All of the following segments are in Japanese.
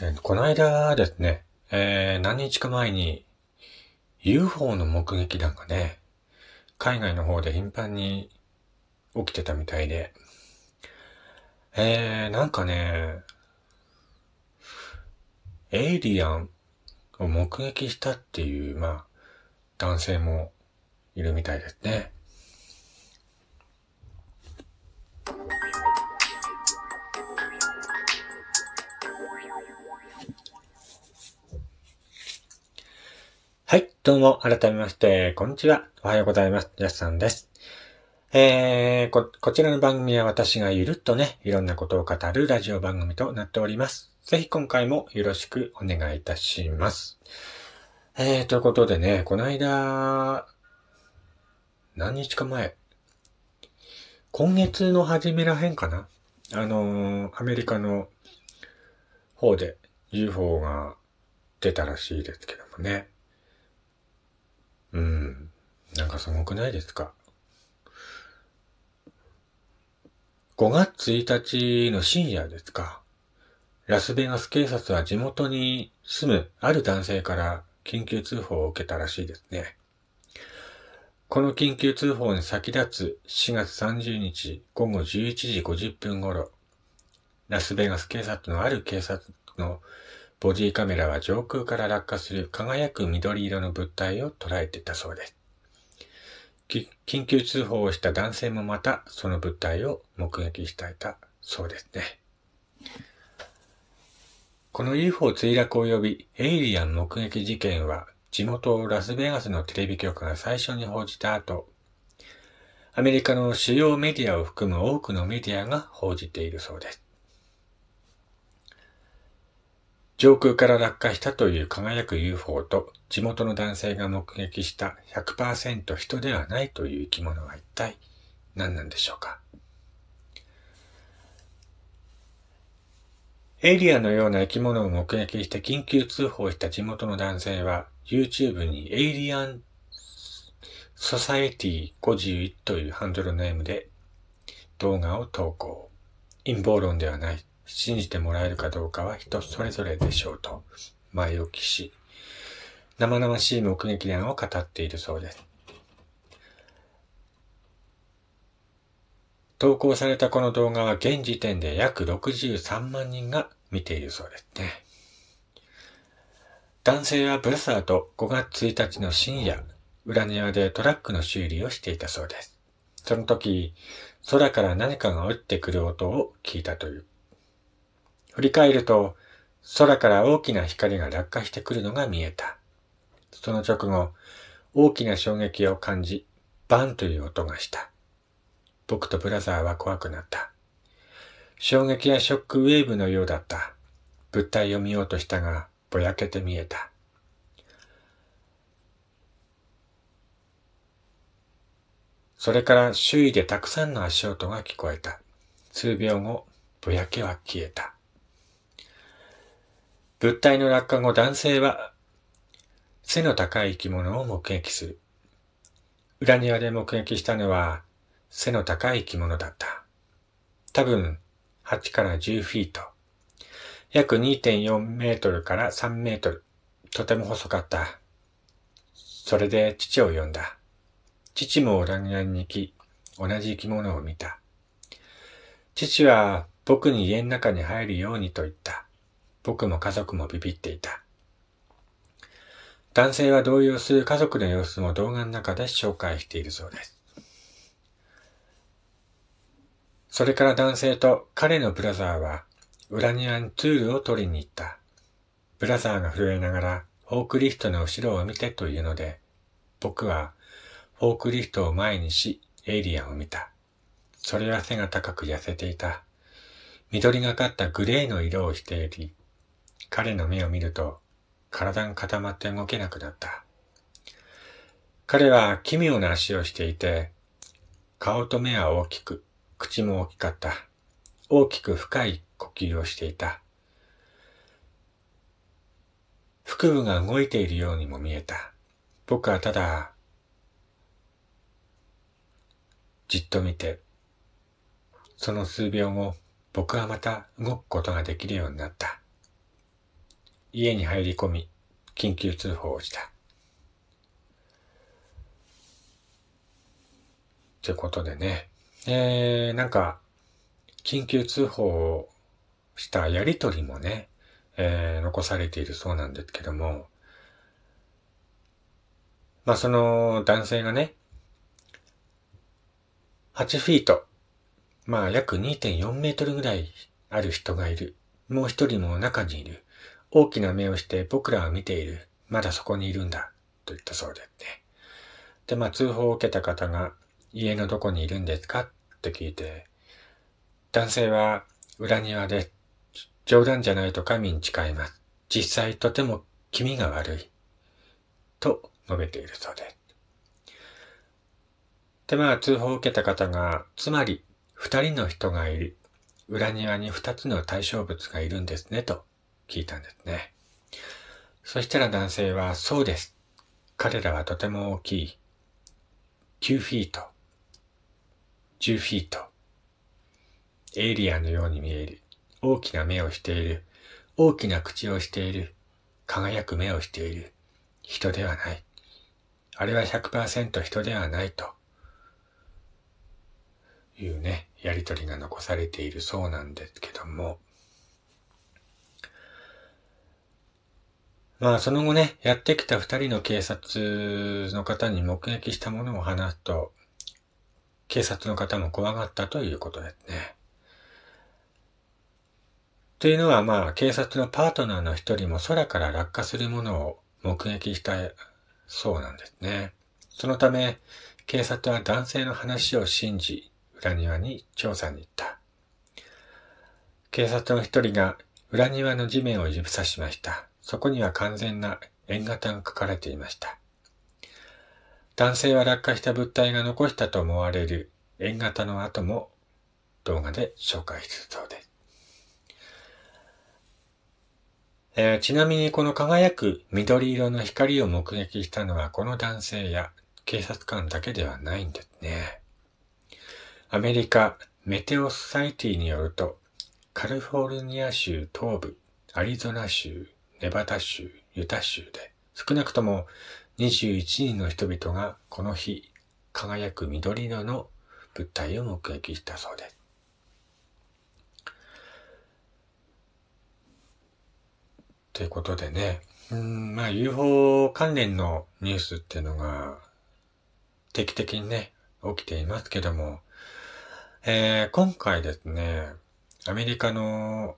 えーこの間ですね、えー何日か前に UFO の目撃談がね、海外の方で頻繁に起きてたみたいで、えー、なんかね、エイリアンを目撃したっていう、まあ、男性もいるみたいですね。はい、どうも、改めまして、こんにちは。おはようございます。やすさんです。えー、こ、こちらの番組は私がゆるっとね、いろんなことを語るラジオ番組となっております。ぜひ今回もよろしくお願いいたします。えー、ということでね、この間、何日か前、今月の初めらへんかな？あのーアメリカの方で UFO が出たらしいですけどもね。うん。なんかすごくないですか ?5 月1日の深夜ですか？ラスベガス警察は地元に住むある男性から緊急通報を受けたらしいですね。この緊急通報に先立つ4月30日午後11時50分頃、ラスベガス警察のある警察のボディカメラは上空から落下する輝く緑色の物体を捉えていたそうです。緊急通報をした男性もまたその物体を目撃していたそうですね。この UFO 墜落及びエイリアン目撃事件は地元ラスベガスのテレビ局が最初に報じた後、アメリカの主要メディアを含む多くのメディアが報じているそうです。上空から落下したという輝く UFO と地元の男性が目撃した100%人ではないという生き物は一体何なんでしょうか？エイリアンのような生き物を目撃して緊急通報した地元の男性は YouTube にエイリアンソサエティ51というハンドルネームで動画を投稿。陰謀論ではない。信じてもらえるかどうかは人それぞれでしょうと前置きし、生々しい目撃談を語っているそうです。投稿されたこの動画は現時点で約63万人が見ているそうですね。男性はブラザーと5月1日の深夜、裏庭でトラックの修理をしていたそうです。その時、空から何かが落ちてくる音を聞いたという。振り返ると、空から大きな光が落下してくるのが見えた。その直後、大きな衝撃を感じ、バンという音がした。僕とブラザーは怖くなった。衝撃やショックウェーブのようだった。物体を見ようとしたが、ぼやけて見えた。それから周囲でたくさんの足音が聞こえた。数秒後、ぼやけは消えた。物体の落下後、男性は背の高い生き物を目撃する。裏庭で目撃したのは背の高い生き物だった。多分8から10フィート。約2.4メートルから3メートル。とても細かった。それで父を呼んだ。父も裏庭に行き、同じ生き物を見た。父は僕に家の中に入るようにと言った。僕も家族もビビっていた。男性は動揺する家族の様子も動画の中で紹介しているそうです。それから男性と彼のブラザーは裏庭にツールを取りに行った。ブラザーが震えながらフォークリフトの後ろを見てというので、僕はフォークリフトを前にし、エイリアンを見た。それは背が高く痩せていた。緑がかったグレーの色をしており、彼の目を見ると体が固まって動けなくなった。彼は奇妙な足をしていて、顔と目は大きく、口も大きかった。大きく深い呼吸をしていた。腹部が動いているようにも見えた。僕はただ、じっと見て、その数秒後、僕はまた動くことができるようになった。家に入り込み、緊急通報をした。ということでね、えー、なんか、緊急通報をしたやりとりもね、えー、残されているそうなんですけども、まあその男性がね、8フィート、まあ約2.4メートルぐらいある人がいる。もう一人も中にいる。大きな目をして僕らは見ている。まだそこにいるんだ。と言ったそうですね。で、まあ通報を受けた方が、家のどこにいるんですか？って聞いて、男性は裏庭で冗談じゃないと神に誓います。実際とても気味が悪い。と述べているそうです。で、まあ通報を受けた方が、つまり二人の人がいる。裏庭に二つの対象物がいるんですね、と聞いたんですね。そしたら男性は、そうです。彼らはとても大きい。9フィート。10フィート。エイリアンのように見える。大きな目をしている。大きな口をしている。輝く目をしている。人ではない。あれは100%人ではないと。いうね、やりとりが残されているそうなんですけども。まあその後ね、やってきた二人の警察の方に目撃したものを話すと、警察の方も怖がったということですね。というのはまあ、警察のパートナーの一人も空から落下するものを目撃したそうなんですね。そのため、警察は男性の話を信じ、裏庭に調査に行った。警察の一人が裏庭の地面を指さしました。そこには完全な円形が書かれていました。男性は落下した物体が残したと思われる円形の跡も動画で紹介するそうです。えー、ちなみにこの輝く緑色の光を目撃したのはこの男性や警察官だけではないんですね。アメリカメテオソサイティによると、カリフォルニア州東部、アリゾナ州、ネバダ州、ユタ州で少なくとも21人の人々がこの日輝く緑色の物体を目撃したそうです。ということでね、うん、まあ UFO 関連のニュースっていうのが定期的にね、起きていますけども、えー、今回ですね、アメリカの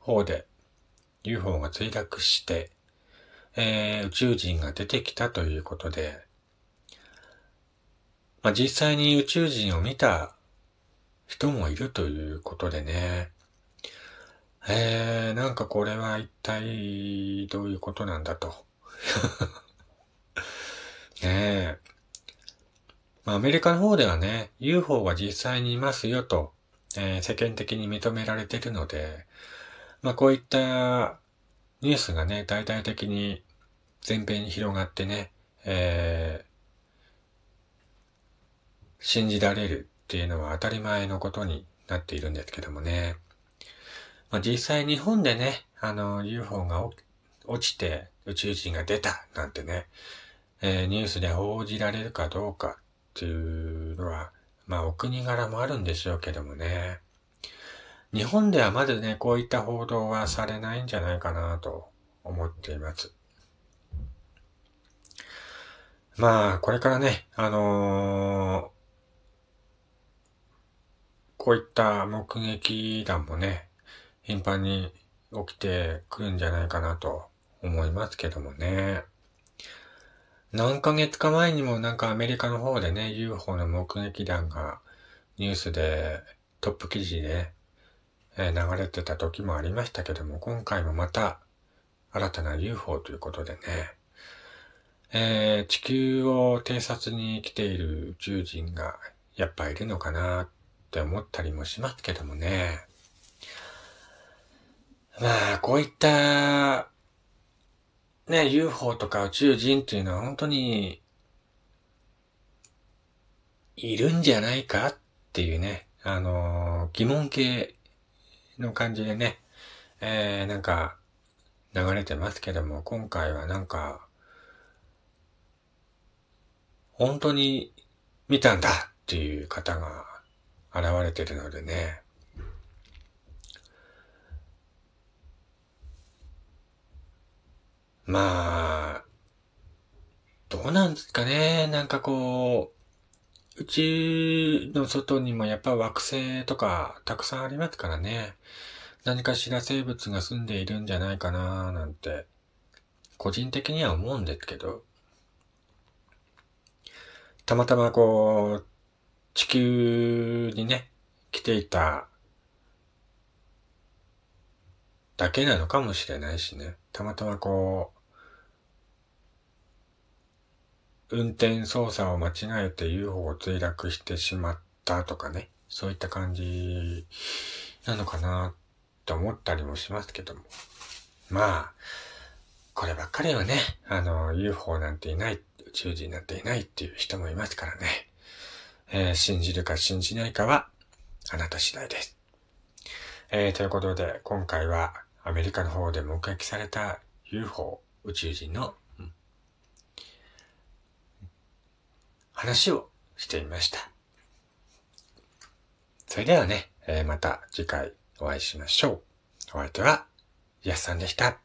方で UFO が墜落して、えー、宇宙人が出てきたということで、まあ、実際に宇宙人を見た人もいるということでね、えー、なんかこれは一体どういうことなんだと。ねえ。まあ、アメリカの方ではね、UFO は実際にいますよと、えー、世間的に認められてるので、まあこういったニュースがね、大々的に全編に広がってね、えー、信じられるっていうのは当たり前のことになっているんですけどもね。まあ、実際日本でね、あの、UFO が落ちて宇宙人が出たなんてね、えー、ニュースで報じられるかどうかっていうのは、まあお国柄もあるんでしょうけどもね。日本ではまずね、こういった報道はされないんじゃないかなと思っています。まあ、これからね、あのー、こういった目撃談もね、頻繁に起きてくるんじゃないかなと思いますけどもね。何ヶ月か前にもなんかアメリカの方でね、UFO の目撃談がニュースでトップ記事で、え流れてた時もありましたけども、今回もまた新たな UFO ということでね、えー、地球を偵察に来ている宇宙人がやっぱいるのかなって思ったりもしますけどもね。まあ、こういった、ね、UFO とか宇宙人っていうのは本当に、いるんじゃないかっていうね、あのー、疑問系の感じでね、えー、なんか、流れてますけども、今回はなんか、本当に見たんだっていう方が現れてるのでね。まあ、どうなんですかね。なんかこう、宇宙の外にもやっぱ惑星とかたくさんありますからね。何かしら生物が住んでいるんじゃないかなーなんて、個人的には思うんですけど、たまたまこう、地球にね、来ていただけなのかもしれないしね。たまたまこう、運転操作を間違えて UFO を墜落してしまったとかね。そういった感じなのかなって思ったりもしますけども。まあ、こればっかりはね、あの、UFO なんていない宇宙人なっていないっていう人もいますからね。えー、信じるか信じないかはあなた次第です。えー、ということで、今回はアメリカの方で目撃された UFO 宇宙人の、うん、話をしてみました。それではね、えー、また次回お会いしましょう。お相手は、やすさんでした。